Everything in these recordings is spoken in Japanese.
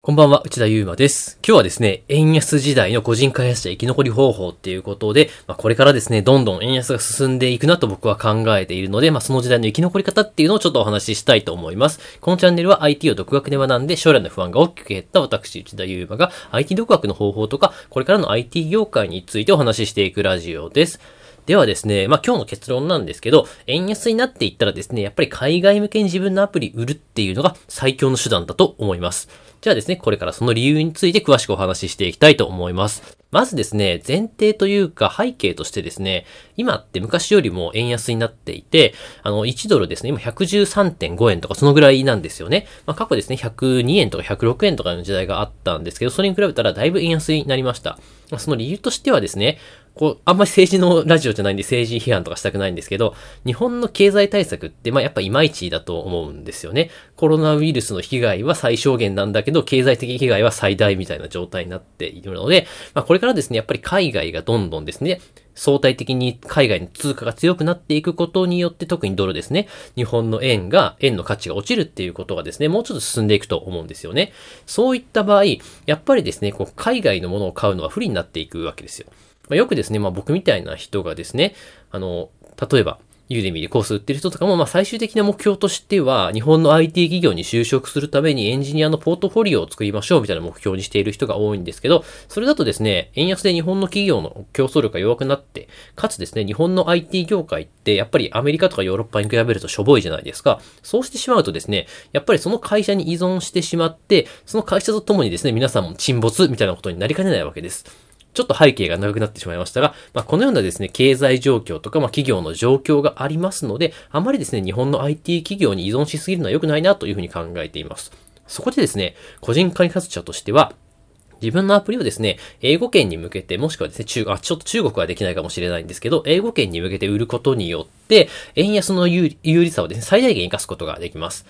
こんばんは、内田祐馬です。今日はですね、円安時代の個人開発者生き残り方法っていうことで、まあ、これからですね、どんどん円安が進んでいくなと僕は考えているので、まあ、その時代の生き残り方っていうのをちょっとお話ししたいと思います。このチャンネルは IT を独学で学んで将来の不安が大きく減った私、内田祐馬が IT 独学の方法とか、これからの IT 業界についてお話ししていくラジオです。ではですね、まあ今日の結論なんですけど、円安になっていったらですね、やっぱり海外向けに自分のアプリ売るっていうのが最強の手段だと思います。じゃあですね、これからその理由について詳しくお話ししていきたいと思います。まずですね、前提というか背景としてですね、今って昔よりも円安になっていて、あの、1ドルですね、今113.5円とかそのぐらいなんですよね。まあ過去ですね、102円とか106円とかの時代があったんですけど、それに比べたらだいぶ円安になりました。まあその理由としてはですね、こう、あんまり政治のラジオじゃないんで政治批判とかしたくないんですけど、日本の経済対策って、まあやっぱいまいちだと思うんですよね。コロナウイルスの被害は最小限なんだけど、経済的被害は最大みたいな状態になっているので、まあこれれからですね、やっぱり海外がどんどんですね、相対的に海外の通貨が強くなっていくことによって、特にドルですね、日本の円が、円の価値が落ちるっていうことがですね、もうちょっと進んでいくと思うんですよね。そういった場合、やっぱりですね、こう海外のものを買うのは不利になっていくわけですよ。まあ、よくですね、まあ僕みたいな人がですね、あの、例えば、ユーデミでコース売ってる人とかも、まあ最終的な目標としては、日本の IT 企業に就職するためにエンジニアのポートフォリオを作りましょうみたいな目標にしている人が多いんですけど、それだとですね、円安で日本の企業の競争力が弱くなって、かつですね、日本の IT 業界ってやっぱりアメリカとかヨーロッパに比べるとしょぼいじゃないですか。そうしてしまうとですね、やっぱりその会社に依存してしまって、その会社とともにですね、皆さんも沈没みたいなことになりかねないわけです。ちょっと背景が長くなってしまいましたが、まあ、このようなですね、経済状況とか、まあ、企業の状況がありますので、あまりですね、日本の IT 企業に依存しすぎるのは良くないなというふうに考えています。そこでですね、個人開発者としては、自分のアプリをですね、英語圏に向けて、もしくはですね、中、あ、ちょっと中国はできないかもしれないんですけど、英語圏に向けて売ることによって、円安の有利さをですね、最大限活かすことができます。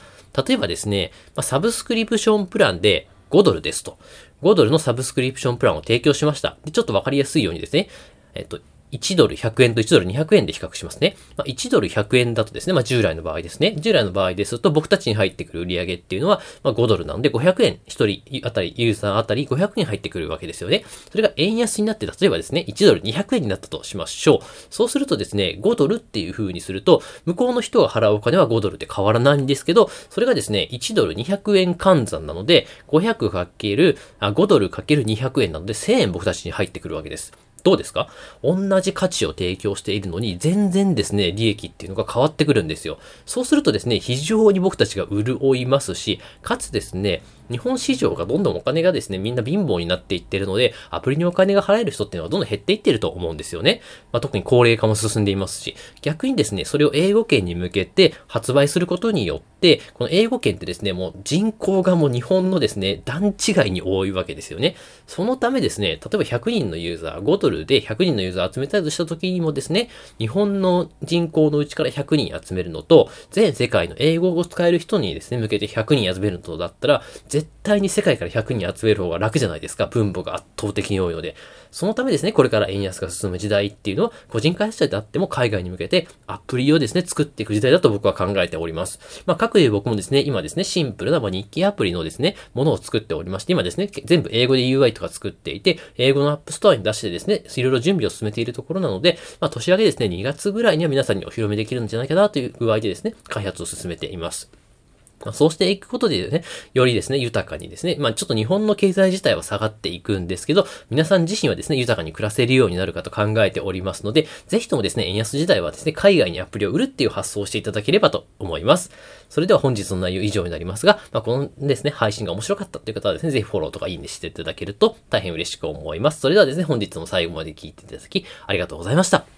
例えばですね、ま、サブスクリプションプランで5ドルですと。5ドルのサブスクリプションプランを提供しました。でちょっとわかりやすいようにですね、えっと、1ドル100円と1ドル200円で比較しますね。まあ、1ドル100円だとですね、まあ、従来の場合ですね。従来の場合ですと、僕たちに入ってくる売り上げっていうのは、まあ、5ドルなので500円、1人あたり、ユーザーあたり500円入ってくるわけですよね。それが円安になって、例えばですね、1ドル200円になったとしましょう。そうするとですね、5ドルっていう風にすると、向こうの人が払うお金は5ドルで変わらないんですけど、それがですね、1ドル200円換算なので、500かける、あ、5ドルかける200円なので、1000円僕たちに入ってくるわけです。どうですか？同じ価値を提供しているのに、全然ですね、利益っていうのが変わってくるんですよ。そうするとですね、非常に僕たちが潤いますし、かつですね、日本市場がどんどんお金がですね、みんな貧乏になっていってるので、アプリにお金が払える人っていうのはどんどん減っていってると思うんですよね。まあ、特に高齢化も進んでいますし、逆にですね、それを英語圏に向けて発売することによって、この英語圏ってですね、もう人口がもう日本のですね、段違いに多いわけですよね。そのためですね、例えば100人のユーザー、5ドルで100人のユーザー集めたいとした時にもですね、日本の人口のうちから100人集めるのと、全世界の英語を使える人にですね、向けて100人集めるのとだったら、絶対に世界から100人集める方が楽じゃないですか。分母が圧倒的に多いので。そのためですね、これから円安が進む時代っていうのは、個人開発者であっても海外に向けてアプリをですね、作っていく時代だと僕は考えております。まあ、かくいう僕もですね、今ですね、シンプルな日記アプリのですね、ものを作っておりまして、今ですね、全部英語で UI とか作っていて、英語の App Store に出してですね、いろいろ準備を進めているところなので、まあ、年明けですね、2月ぐらいには皆さんにお披露目できるんじゃないかなという具合でですね、開発を進めています。まそうしていくことでね、よりですね、豊かにですね、まあちょっと日本の経済自体は下がっていくんですけど、皆さん自身はですね、豊かに暮らせるようになるかと考えておりますので、ぜひともですね、円安時代はですね、海外にアプリを売るっていう発想をしていただければと思います。それでは本日の内容以上になりますが、まあこのですね、配信が面白かったという方はですね、ぜひフォローとかいいねしていただけると大変嬉しく思います。それではですね、本日も最後まで聞いていただき、ありがとうございました。